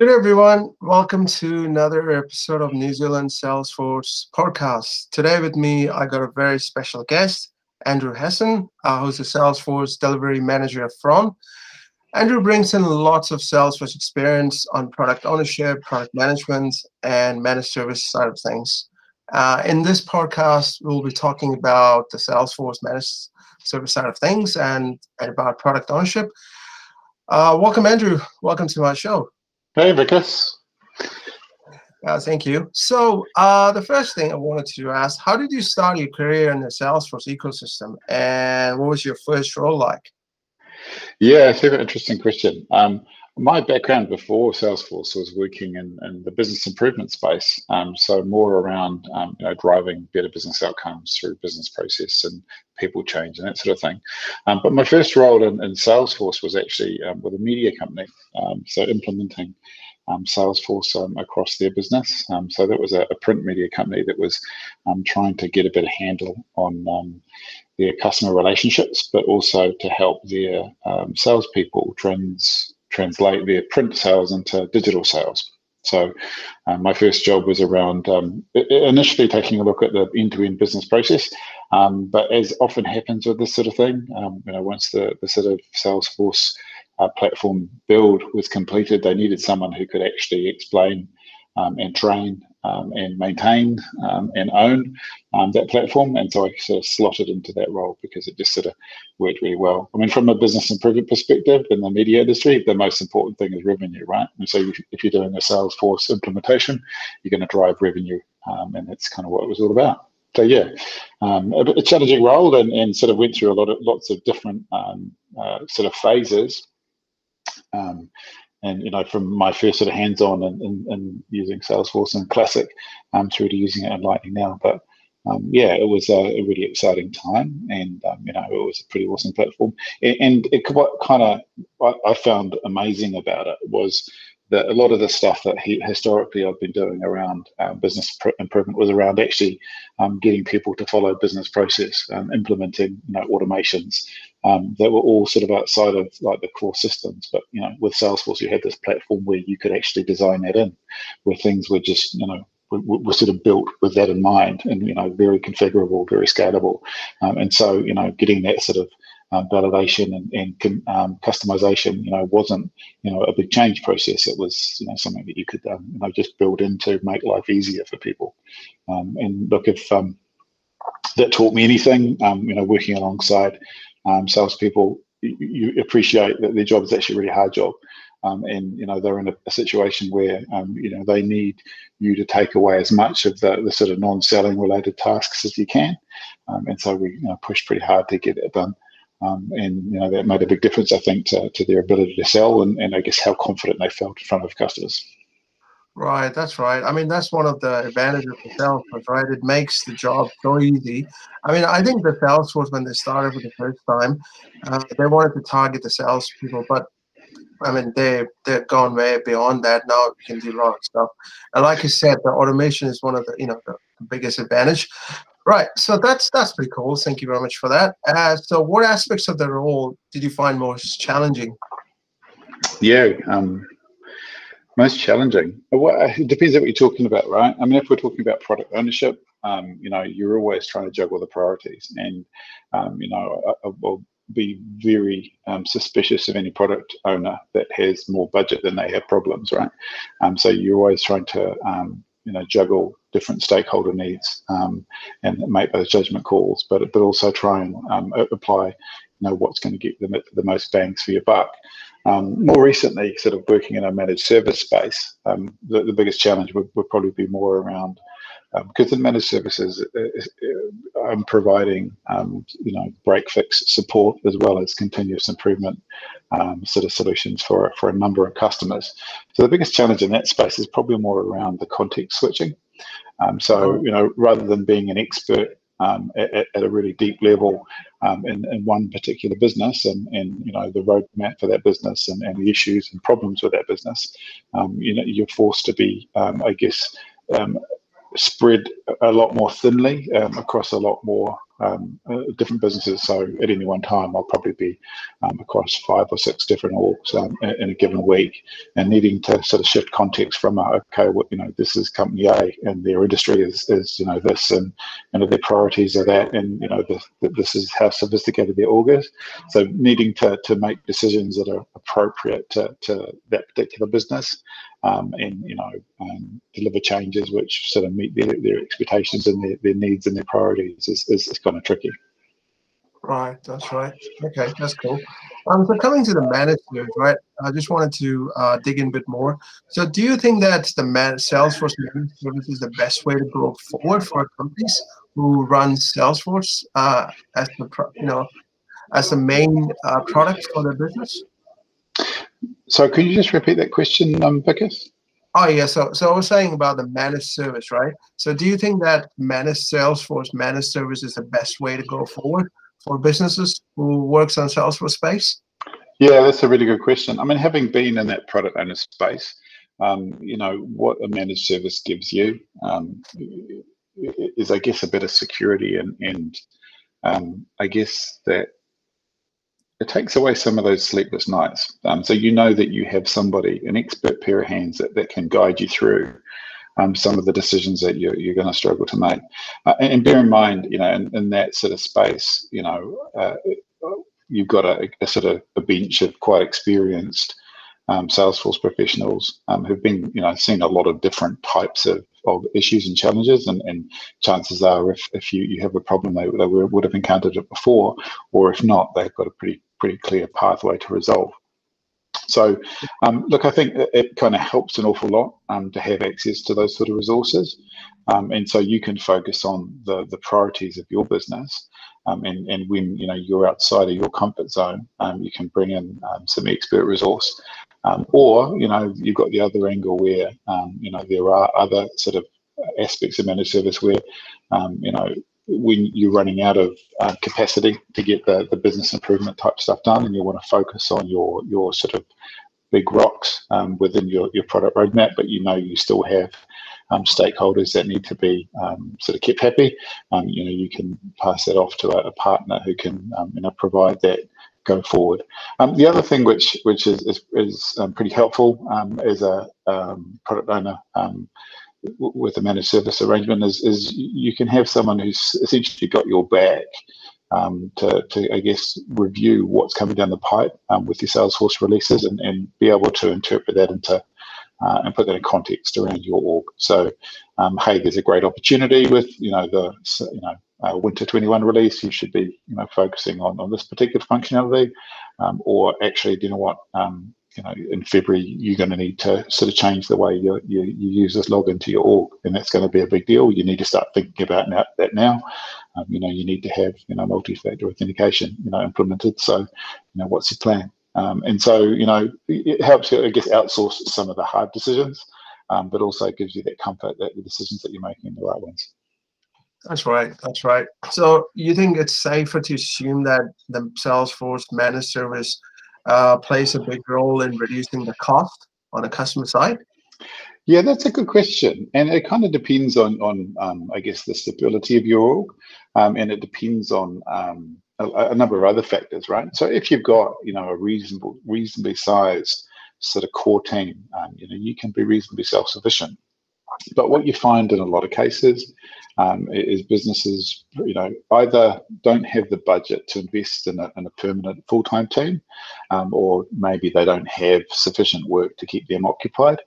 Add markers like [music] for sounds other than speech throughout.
Good everyone, welcome to another episode of New Zealand Salesforce podcast. Today with me, I got a very special guest, Andrew Hassan, uh, who's a Salesforce delivery manager at Fronde. Andrew brings in lots of Salesforce experience on product ownership, product management, and managed service side of things. Uh, in this podcast, we'll be talking about the Salesforce managed service side of things and, and about product ownership. Uh, welcome, Andrew. Welcome to my show. Hey, Vikas. Uh, thank you. So uh, the first thing I wanted to ask, how did you start your career in the Salesforce ecosystem and what was your first role like? Yeah, it's a very interesting question. Um, my background before Salesforce was working in, in the business improvement space, um, so more around um, you know, driving better business outcomes through business process and people change and that sort of thing. Um, but my first role in, in Salesforce was actually um, with a media company, um, so implementing um, Salesforce across their business. so that was a, a, print media company that was trying to get a better handle on their customer relationships, but also to help their salespeople trans translate their print sales into digital sales. So um, my first job was around um, initially taking a look at the end-to-end business process, um, but as often happens with this sort of thing, um, you know, once the, the sort of Salesforce uh, platform build was completed, they needed someone who could actually explain um, and train um, and maintain um, and own um, that platform. And so I sort of slotted into that role because it just sort of worked really well. I mean, from a business improvement perspective in the media industry, the most important thing is revenue, right? And so if you're doing a Salesforce implementation, you're going to drive revenue. Um, and that's kind of what it was all about. So yeah, um, a, a, challenging role and, and sort of went through a lot of lots of different um, uh, sort of phases. Um, and you know from my first sort of hands-on and, and, and using Salesforce and Classic um, through to using it in Lightning now. But um, yeah, it was a, a, really exciting time, and um, you know it was a pretty awesome platform. And, and it, what kind of I, found amazing about it was that a lot of the stuff that he, historically I've been doing around um, business pr- improvement was around actually um, getting people to follow business process, um, implementing you know automations um, that were all sort of outside of like the core systems. But you know, with Salesforce, you had this platform where you could actually design that in, where things were just you know were, sort of built with that in mind, and you know, very configurable, very scalable, um, and so you know, getting that sort of um, validation and, and um, customization, you know, wasn't, you know, a big change process. It was, you know, something that you could, um, you know, just build in to make life easier for people. Um, and look, if um, that taught me anything, um, you know, working alongside Um, salespeople, you, you, appreciate that their job is actually a really hard job. Um, and you know they're in a, a situation where um, you know they need you to take away as much of the, the sort of non-selling related tasks as you can, and so we you know, push pretty hard to get it done. Um, and you know that made a big difference, I think, to, to their ability to sell and, and I guess how confident they felt in front of customers. Right, that's right. I mean, that's one of the advantages of Salesforce, right? It makes the job so easy. I mean, I think the Salesforce, when they started for the first time, uh, they wanted to target the salespeople, but I mean, they they've gone way beyond that. Now you can do a lot of stuff. And like I said, the automation is one of the you know the, the biggest advantage. Right. So that's that's pretty cool. Thank you very much for that. Uh, so, what aspects of the role did you find most challenging? Yeah, um, most challenging. Well, it depends on what you're talking about, right? I mean, if we're talking about product ownership, um, you know, you're always trying to juggle the priorities, and um, you know, I, will be very um, suspicious of any product owner that has more budget than they have problems, right? Um, so you're always trying to um, you know juggle different stakeholder needs um, and make those judgment calls, but but also try and um, apply you know what's going to get the, the most bangs for your buck. Um, more recently, sort of working in a managed service space, um, the, the biggest challenge would, would probably be more around um, because in managed services, uh, uh, I'm providing um, you know break fix support as well as continuous improvement um, sort of solutions for for a number of customers. So the biggest challenge in that space is probably more around the context switching. Um, so you know rather than being an expert um, at, at, a really deep level um, in, in one particular business and, and you know the roadmap for that business and, and the issues and problems with that business, um, you know you're forced to be, I guess, um, spread a lot more thinly um, across a lot more um, uh, different businesses. So at any one time, I'll probably be um, across five or six different orgs um, in, a given week, and needing to sort of shift context from uh, okay, well, you know, this is company A, and their industry is, is you know this, and know their priorities are that, and you know the, this is how sophisticated their org is. So needing to to make decisions that are appropriate to, to that particular business um, and you know um, deliver changes which sort of meet their, their expectations and their, their needs and their priorities is, is, is kind of tricky. Right, that's right. Okay, that's cool. Um, so coming to the management, right? I just wanted to uh, dig in a bit more. So, do you think that the man- Salesforce managed service is the best way to go forward for companies who run Salesforce uh, as the pro- you know as the main uh, product for their business? So could you just repeat that question, um, Vikas? Oh yeah, so so I was saying about the managed service, right? So do you think that managed Salesforce managed service is the best way to go forward for businesses who works on Salesforce space? Yeah, that's a really good question. I mean, having been in that product owner space, um, you know, what a managed service gives you um, is, I guess, a bit of security and, and um, I guess that it takes away some of those sleepless nights. Um, so you know that you have somebody, an expert pair of hands that, that can guide you through um, some of the decisions that you're, you're going to struggle to make. Uh, and, and, bear in mind, you know, in, in that sort of space, you know, uh, you've got a, a, sort of a bench of quite experienced um, Salesforce professionals um, who've been, you know, seen a lot of different types of, of issues and challenges. And, and chances are, if, if you, you have a problem, they, they would have encountered it before, or if not, they've got a pretty pretty clear pathway to resolve. So, um, look, I think it, kind of helps an awful lot um, to have access to those sort of resources. Um, and so you can focus on the, the priorities of your business. Um, and, and when you know you're outside of your comfort zone, um, you can bring in um, some expert resource. or, you know, you've got the other angle where, you know, there are other sort of aspects of managed service where, you know, when you're running out of uh, capacity to get the, the business improvement type stuff done and you want to focus on your your sort of big rocks um, within your, your product roadmap, but you know you still have um, stakeholders that need to be um, sort of kept happy. Um, you know, you can pass that off to a, a partner who can um, you know provide that go forward. The other thing which which is is, is pretty helpful as a product owner with a managed service arrangement is, is you can have someone who's essentially got your back um, to, to, I guess, review what's coming down the pipe um, with your Salesforce releases and, and be able to interpret that into uh, and put that in context around your org. So, um, hey, there's a great opportunity with you know the you know uh, Winter 21 release. You should be you know focusing on on this particular functionality, um, or actually, do you know what? You know, in February, you're going to need to sort of change the way your, your, your users log into your org, and that's going to be a big deal. You need to start thinking about now, that now. Um, you know, you need to have you know multi-factor authentication you know implemented. So, you know, what's your plan? Um, and so, you know, it helps you, I guess, outsource some of the hard decisions, um, but also gives you that comfort that the decisions that you're making are the right ones. That's right. That's right. So you think it's safer to assume that the Salesforce managed service uh, plays a big role in reducing the cost on the customer side? Yeah, that's a good question, and it kind of depends on on um, I guess the stability of your org, um, and it depends on um, a, a, number of other factors, right? So if you've got you know a reasonable, reasonably sized sort of core team, um, you know you can be reasonably self sufficient. But what you find in a lot of cases um, is businesses, you know, either don't have the budget to invest in a, in a permanent full-time team, um, or maybe they don't have sufficient work to keep them occupied,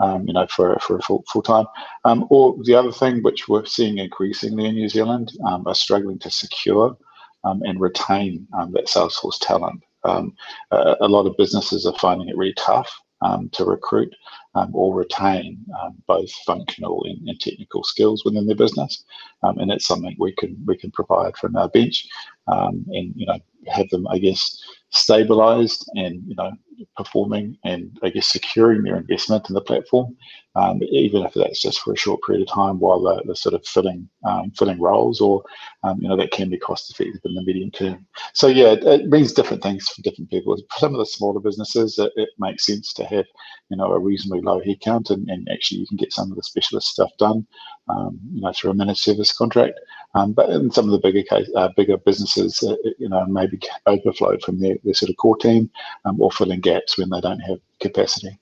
um, you know, for, for a full, full time. Um, or the other thing which we're seeing increasingly in New Zealand um, are struggling to secure um, and retain that Salesforce talent. a, a lot of businesses are finding it really tough um, to recruit um, or retain um, both functional and, and, technical skills within their business, um, and it's something we can we can provide from our bench, um, and you know have them I guess stabilized and you know performing and I guess securing their investment in the platform, um, even if that's just for a short period of time while they're, they're sort of filling um, filling roles, or um, you know that can be cost effective in the medium term. So yeah, it, it, means different things for different people. For some of the smaller businesses, it, it, makes sense to have you know a reasonably low headcount, and, and actually you can get some of the specialist stuff done, um, you know, through a managed service contract. Um, but in some of the bigger case, uh, bigger businesses, uh, you know, maybe overflow from their, their sort of core team um, or filling gaps when they don't have capacity.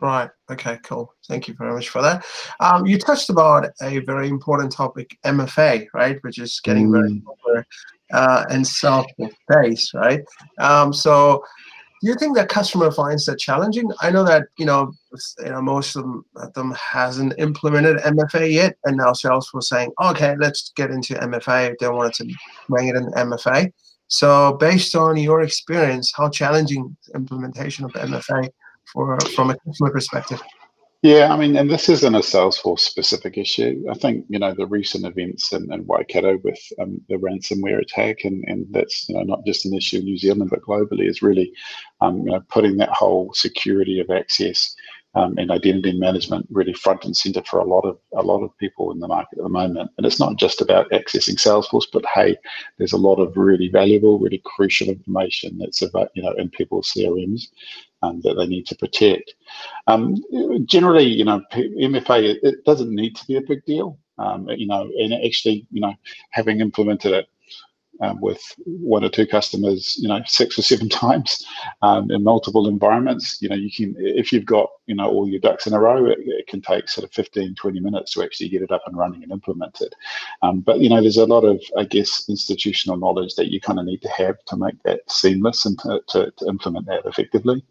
Right. Okay. Cool. Thank you very much for that. Um, you touched about a very important topic, MFA, right, which is getting mm. very popular uh, and self-based, right? Um, so, do you think that customer finds that challenging? I know that you know, you know, most of them, hasn't implemented MFA yet, and now Salesforce saying, okay, let's get into MFA. They wanted to bring it in MFA. So, based on your experience, how challenging implementation of MFA for from a customer perspective? Yeah, I mean, and this isn't a Salesforce specific issue. I think you know the recent events in, in Waikato with um, the ransomware attack, and, and that's you know not just an issue in New Zealand but globally, is really um, you know putting that whole security of access um, and identity management really front and center for a lot of a lot of people in the market at the moment. And it's not just about accessing Salesforce, but hey, there's a lot of really valuable, really crucial information that's about you know in people's CRMs um, that they need to protect. Um, generally, you know, MFA it, doesn't need to be a big deal. Um, you know, and actually, you know, having implemented it um, with one or two customers, you know, six or seven [laughs] times um, in multiple environments. You know, you can, if you've got, you know, all your ducks in a row, it, it can take sort of 15, 20 minutes to actually get it up and running and implement it. Um, but, you know, there's a lot of, I guess, institutional knowledge that you kind of need to have to make that seamless and to, to, to implement that effectively.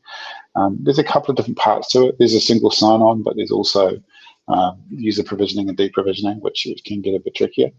Um, there's a couple of different parts to it. There's a single sign on, but there's also um, user provisioning and deprovisioning, which can get a bit trickier.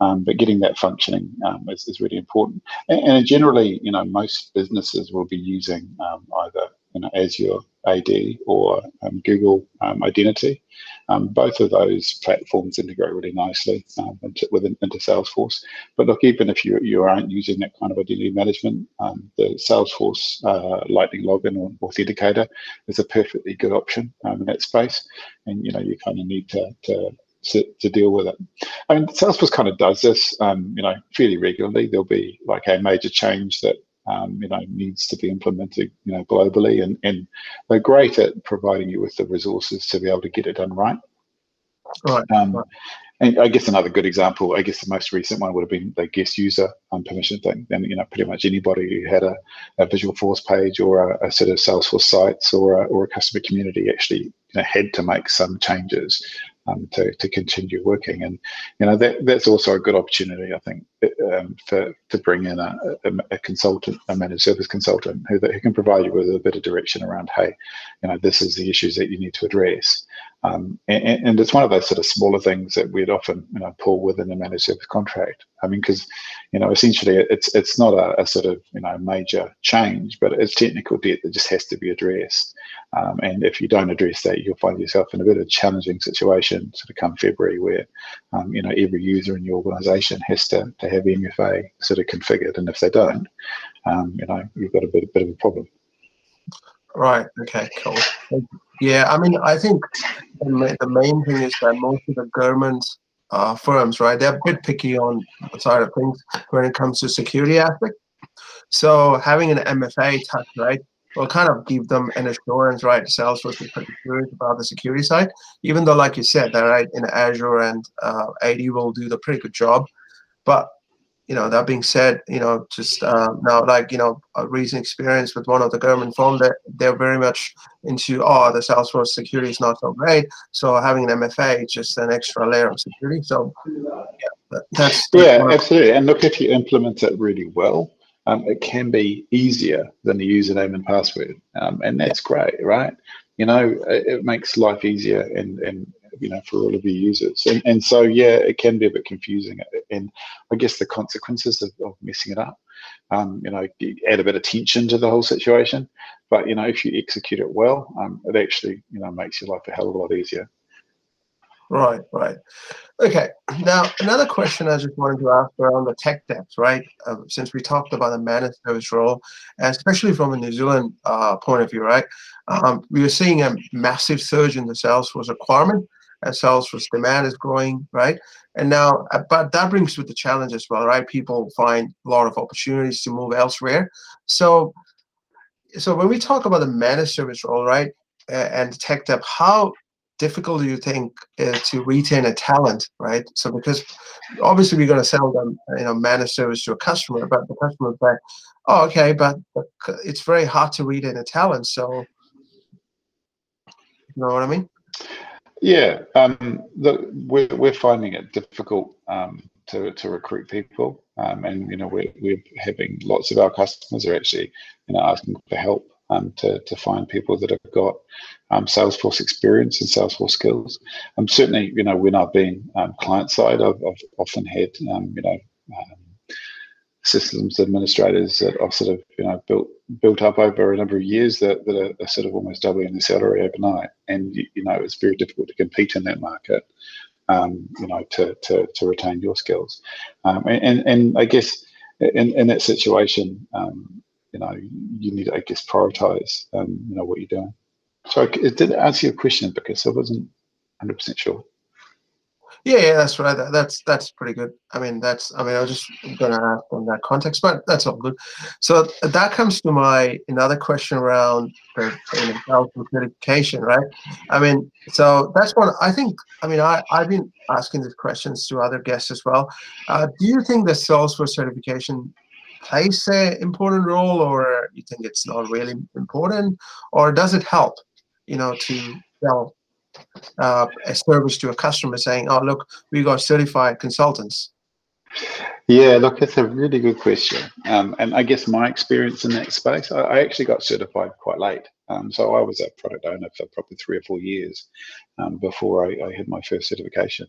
Um, but getting that functioning um, is, is, really important. And, and, generally, you know, most businesses will be using um, either you know, Azure AD or um, Google um, Identity. Um, both of those platforms integrate really nicely um, into, within, into Salesforce. But look, even if you, you aren't using that kind of identity management, um, the Salesforce uh, Lightning Login or Authenticator is a perfectly good option um, in that space. And you know, you kind of need to, to to, to, deal with it. I mean, Salesforce kind of does this, um, you know, fairly regularly. There'll be like a major change that um, you know, needs to be implemented, you know, globally, and, and they're great at providing you with the resources to be able to get it done right. Right. Um, right. And I guess another good example, I guess the most recent one would have been the guest user um, permission thing. And you know, pretty much anybody who had a, a Visualforce page or a, a, set of Salesforce sites or a, or a customer community actually you know, had to make some changes um, to, to continue working. And you know that that's also a good opportunity, I think, um, for to bring in a, a, a, consultant, a managed service consultant, who, who can provide you with a bit of direction around, hey, you know, this is the issues that you need to address. Um, and, and, it's one of those sort of smaller things that we'd often you know pull within a managed service contract. I mean, because you know essentially it's it's not a, a, sort of you know major change, but it's technical debt that just has to be addressed. Um, and if you don't address that, you'll find yourself in a bit of a challenging situation sort of come February, where um, you know every user in your organisation has to to have MFA sort of configured, and if they don't, um, you know you've got a bit, a bit of a problem. Right. Okay. Cool. Yeah. I mean, I think the main thing is that most of the government uh, firms, right, they're a bit picky on the side of things when it comes to security aspect. So having an MFA touch, right, will kind of give them an assurance, right? Salesforce is pretty curious about the security side, even though, like you said, that right in Azure and uh, AD will do the pretty good job. But you know, that being said, you know, just uh, now, like, you know, a recent experience with one of the government firms that they're very much into, oh, the Salesforce security is not so great. So having an MFA is just an extra layer of security. So, yeah, that's. Yeah, absolutely. And look, if you implement it really well, um, it can be easier than the username and password. Um, and that's great, right? You know, it, it makes life easier and, and you know for all of your users and, and so yeah it can be a bit confusing and i guess the consequences of, of messing it up um, you know add a bit of tension to the whole situation but you know if you execute it well um, it actually you know makes your life a hell of a lot easier Right, right. Okay. Now, another question I just wanted to ask around the tech debt, right? Uh, since we talked about the managed service role, especially from a New Zealand uh, point of view, right? Um, we are seeing a massive surge in the Salesforce requirement as Salesforce demand is growing, right? And now, uh, but that brings with the challenge as well, right? People find a lot of opportunities to move elsewhere. So, so when we talk about the managed service role, right, and tech debt, how difficult do you think uh, to retain a talent, right? So because obviously we're going to sell them, you know, managed service to a customer, but the customer like, oh, okay, but it's very hard to retain a talent. So, you know what I mean? Yeah, um, the, we're we're finding it difficult um, to to recruit people, um, and you know we're we're having lots of our customers are actually you know asking for help um, to, to find people that have got um, Salesforce experience and Salesforce skills. Um, certainly, you know, when I've been um, client side, I've, I've often had, um, you know, um, systems administrators that I've sort of, you know, built built up over a number of years that, that are, are sort of almost doubling their salary overnight. And, you, you know, it's very difficult to compete in that market. Um, you know, to, to, to retain your skills. Um, and, and I guess in, in that situation, um, you know, you need to, I guess, prioritize, um, you know, what you're doing. So it did answer your question because I wasn't 100% sure. Yeah, yeah, that's right. That's that's pretty good. I mean, that's. I mean, I was just gonna ask on that context, but that's all good. So that comes to my another question around the certification, right? I mean, so that's one. I think. I mean, I I've been asking these questions to other guests as well. Uh, do you think the Salesforce certification plays an important role or you think it's not really important or does it help you know to sell uh, a service to a customer saying oh look we got certified consultants yeah, look, that's a really good question. Um, and I guess my experience in that space, I, I actually got certified quite late. Um, so I was a product owner for probably three or four years um, before I, I, had my first certification.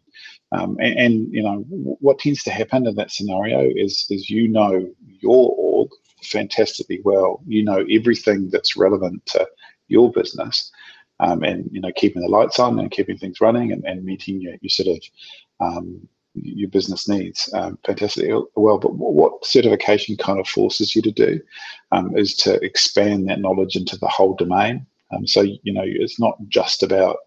Um, and, and, you know, what tends to happen in that scenario is, is you know your org fantastically well. You know everything that's relevant to your business. Um, and you know keeping the lights on and keeping things running and, and meeting your, your sort of um, your business needs um, well. But what certification kind of forces you to do um, is to expand that knowledge into the whole domain. Um, so you know it's not just about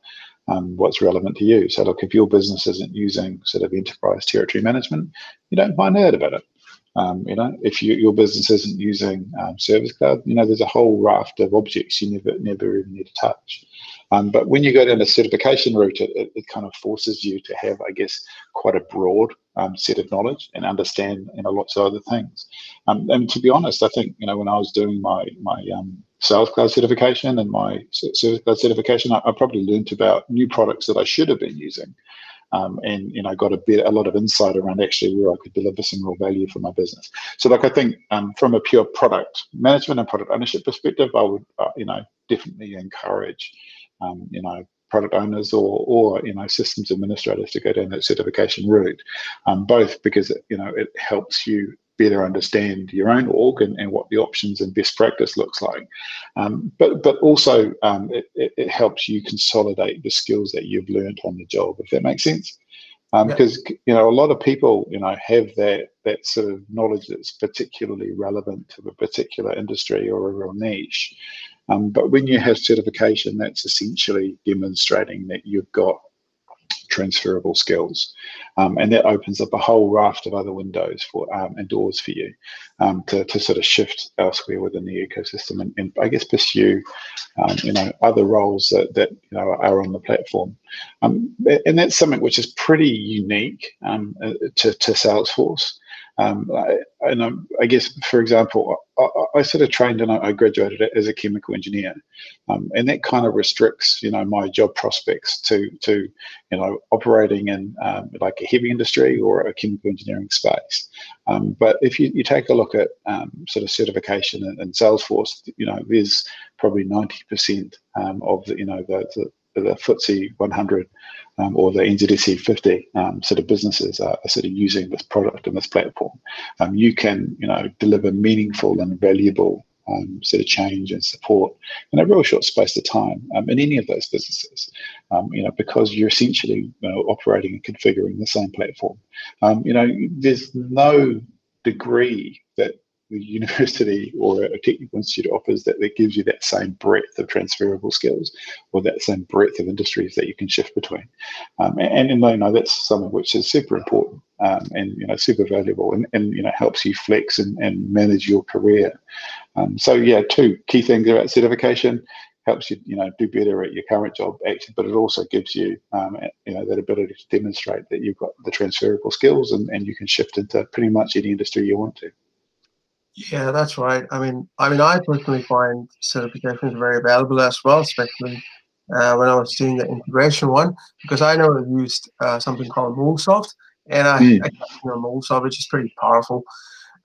um, what's relevant to you. So look, if your business isn't using sort of enterprise territory management, you don't find out about it. Um, you know, if you, your business isn't using um, Service Cloud, you know, there's a whole raft of objects you never never even need to touch. Um, but when you go down the certification route, it, it, it, kind of forces you to have, I guess, quite a broad um, set of knowledge and understand, you know, lots of other things. Um, and to be honest, I think, you know, when I was doing my my um, Sales Cloud certification and my Service Cloud certification, I, I probably learned about new products that I should have been using. Um, and you know got a bit a lot of insight around actually where I could deliver some real value for my business. So like I think um, from a pure product management and product ownership perspective, I would uh, you know definitely encourage um, you know, product owners or, or you know systems administrators to go down that certification route um, both because it, you know it helps you better understand your own org and, and what the options and best practice looks like. Um, but but also um, it, it, helps you consolidate the skills that you've learned on the job if that makes sense. Um, because you know a lot of people you know have that that sort of knowledge that's particularly relevant to a particular industry or a real niche um, but when you have certification, that's essentially demonstrating that you've got transferable skills. Um, and that opens up a whole raft of other windows for um, and doors for you um, to, to sort of shift elsewhere within the ecosystem and, and I guess pursue um, you know other roles that, that you know are on the platform. Um, and that's something which is pretty unique um, uh, to, to Salesforce. Um, I, and I'm, i guess, for example, I, I, sort of trained and I graduated as a chemical engineer, um, and that kind of restricts, you know, my job prospects to to, you know, operating in um, like a heavy industry or a chemical engineering space. Um, but if you, you take a look at um, sort of certification and, in Salesforce, you know, there's probably ninety percent um, of the, you know, the, the the FTSE 100 um, or the NZSE 50 um, sort of businesses are, are, sort of using this product and this platform. Um, you can, you know, deliver meaningful and valuable um, sort of change and support in a real short space of time um, in any of those businesses, um, you know, because you're essentially you know, operating and configuring the same platform. you know, there's no degree that the university [laughs] or a technical institute offers that, that gives you that same breadth of transferable skills or that same breadth of industries that you can shift between. Um, and, and you know that's something which is super important um, and you know super valuable and, and you know helps you flex and, and manage your career. Um, so yeah, two key things about certification. helps you, you know, do better at your current job, actually, but it also gives you, um, you know, that ability to demonstrate that you've got the transferable skills and, and you can shift into pretty much any industry you want to. Yeah, that's right. I mean, I mean, I personally find certifications very valuable as well, especially uh, when I was doing the integration one, because I know I used uh, something called MuleSoft, and I, mm. I know MuleSoft, which is pretty powerful.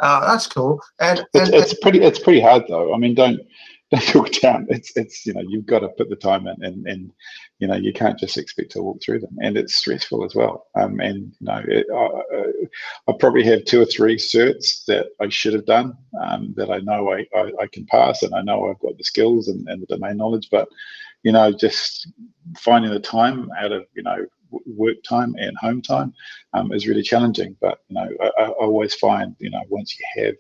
Uh, that's cool. And, and it's, it's pretty it's pretty hard though. I mean, don't [laughs] don't down. It's it's you know you've got to put the time in, and and you know you can't just expect to walk through them, and it's stressful as well. Um, and you know it, I, I, probably have two or three certs that I should have done um, that I know I, I, I can pass, and I know I've got the skills and, and the domain knowledge, but you know just finding the time out of you know work time and home time um, is really challenging. But you know, I, I, always find you know once you have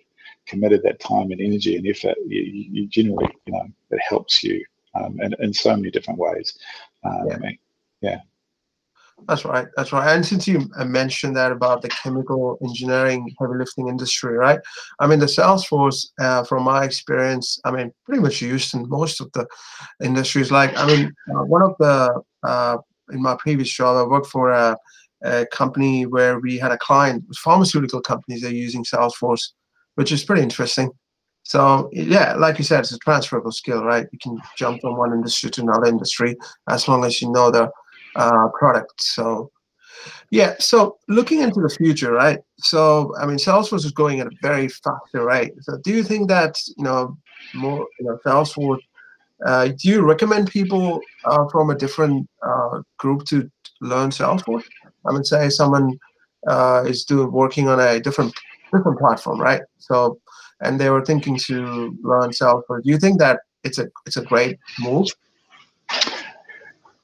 committed that time and energy and effort, you, you generally you know it helps you um, in, in so many different ways. Um, yeah. yeah. That's right. That's right. And since you mentioned that about the chemical engineering heavy lifting industry, right? I mean, the Salesforce, uh, from my experience, I mean, pretty much used in most of the industries. Like, I mean, uh, one of the uh, in my previous job, I worked for a, a company where we had a client, pharmaceutical companies, they're using Salesforce, which is pretty interesting. So yeah, like you said, it's a transferable skill, right? You can jump from one industry to another industry as long as you know the uh, product. So yeah, so looking into the future, right? So I mean, Salesforce is going at a very fast rate. So do you think that you know more, you know, Salesforce uh, do you recommend people uh, from a different uh, group to learn Salesforce? I would say someone uh, is doing working on a different different platform, right? So, and they were thinking to learn Salesforce. Do you think that it's a it's a great move?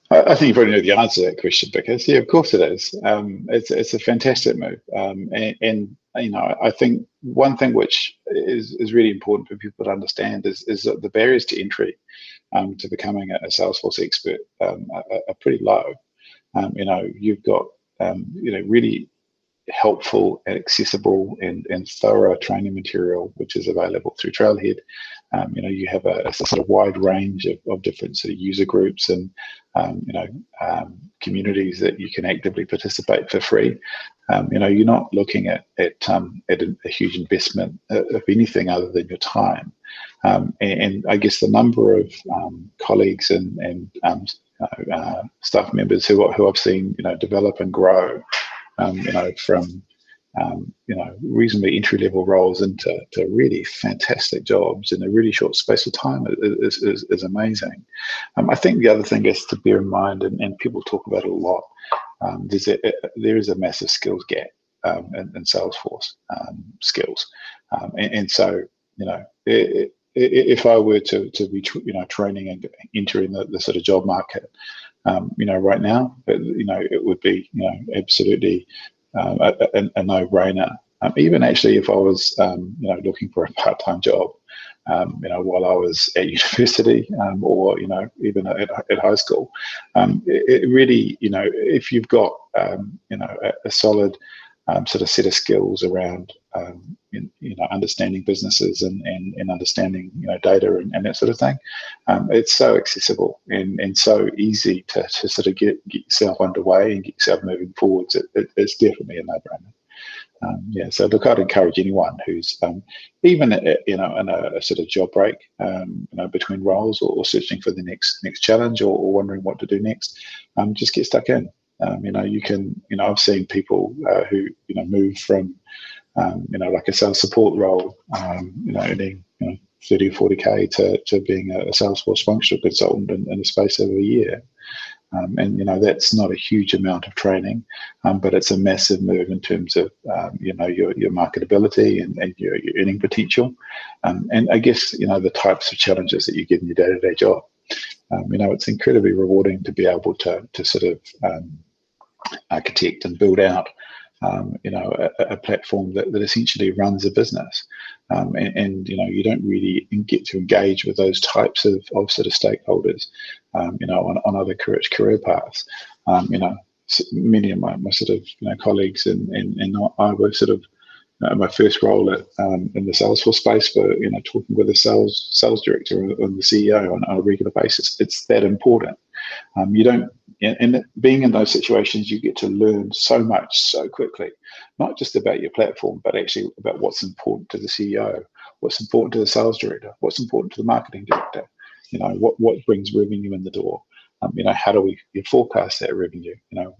I think you probably know the answer to that question because yeah, of course it is. Um, it's it's a fantastic move, um, and, and, you know I think one thing which is, is really important for people to understand is is that the barriers to entry um, to becoming a, Salesforce expert um, are, are, pretty low. Um, you know, you've got um, you know really helpful and accessible and, and thorough training material which is available through Trailhead. Um, you know, you have a, a, sort of wide range of, of different sort of user groups and um, you know um, communities that you can actively participate for free. Um, you know, you're not looking at at, um, at a, a, huge investment of anything other than your time. Um, and, and, I guess the number of colleagues and and uh, staff members who who I've seen you know develop and grow you know, from um, you know reasonably entry level roles into to really fantastic jobs in a really short space of time is, is, is amazing. Um, I think the other thing is to bear in mind, and, and people talk about it a lot. Um, there's a, there is a massive skills gap um, in, in, Salesforce um, skills, um, and, and, so you know. It, if I were to, to be you know training and entering the, the sort of job market, um, you know, right now, but, you know, it would be, you know, absolutely um, a, a, a, no-brainer. Um, even actually, if I was, um, you know, looking for a [laughs] part-time job, um, you know, while I was at [laughs] university um, or, you know, even at, at high school, it, it, really, you know, if you've got, you know, a, a solid um, sort of set of skills around um, in, you know understanding businesses and, and, and understanding you know data and, and that sort of thing. Um, it's so accessible and, and so easy to, to sort of get, get yourself underway and get yourself moving forwards. It, it, it's definitely a no-brainer. Um, yeah, so look, I'd encourage anyone who's um, even uh, you know in a, a, sort of job break, um, you know, between roles or, or, searching for the next next challenge or, or wondering what to do next, um, just get stuck in. Um, you know, you can, you know, I've seen people uh, who, you know, move from, um, you know, like a sales support role, um, you know, earning, you know, 30 or 40K to, to being a, Salesforce functional consultant in, in the space of a year. Um, and, you know, that's not a huge amount of training, um, but it's a massive move in terms of, um, you know, your, your marketability and, and your, your earning potential. and I guess, you know, the types of challenges that you get in your day-to-day job. you know, it's incredibly rewarding to be able to, to sort of, architect and build out um, you know, a, a platform that, that essentially runs a business. Um, and, and, you know, you don't really get to engage with those types of, of sort of stakeholders, um, you know, on, on other career, career paths. Um, you know, many of my, my sort of, you know, colleagues and, and, and I were sort of uh, my first role at um, in the Salesforce space for you know talking with a sales sales director and the CEO on, on a regular basis. It's that important. Um, you don't, and being in those situations, you get to learn so much so quickly, not just about your platform, but actually about what's important to the CEO, what's important to the sales director, what's important to the marketing director. You know what what brings revenue in the door. Um, you know, how do we forecast that revenue? You know,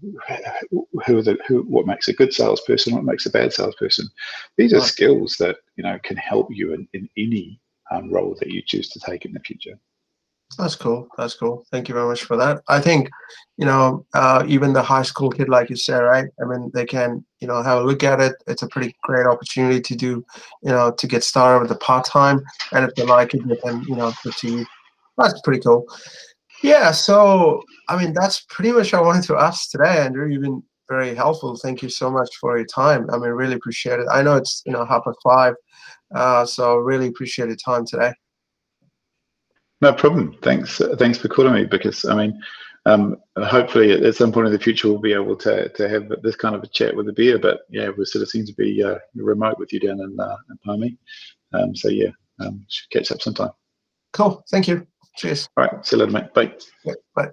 who are the who what makes a good salesperson, what makes a bad salesperson? These are skills that you know can help you in, in any um, role that you choose to take in the future. That's cool. That's cool. Thank you very much for that. I think, you know, uh, even the high school kid, like you said, right? I mean, they can, you know, have a look at it. It's a pretty great opportunity to do, you know, to get started with the part time, and if they like it, they can, you know, to That's pretty cool. Yeah. So, I mean, that's pretty much I wanted to ask today, Andrew. You've been very helpful. Thank you so much for your time. I mean, really appreciate it. I know it's you know half past five, uh, so really appreciate your time today. No problem. Thanks. Uh, thanks for calling me because I mean, um, hopefully at, some point in the future we'll be able to to have this kind of a chat with a beer. But yeah, we sort of seem to be uh, remote with you down in, uh, in Palmy. Um, so yeah, um, should catch up sometime. Cool. Thank you. Cheers. All right. See you later, mate. Bye. Yeah, bye.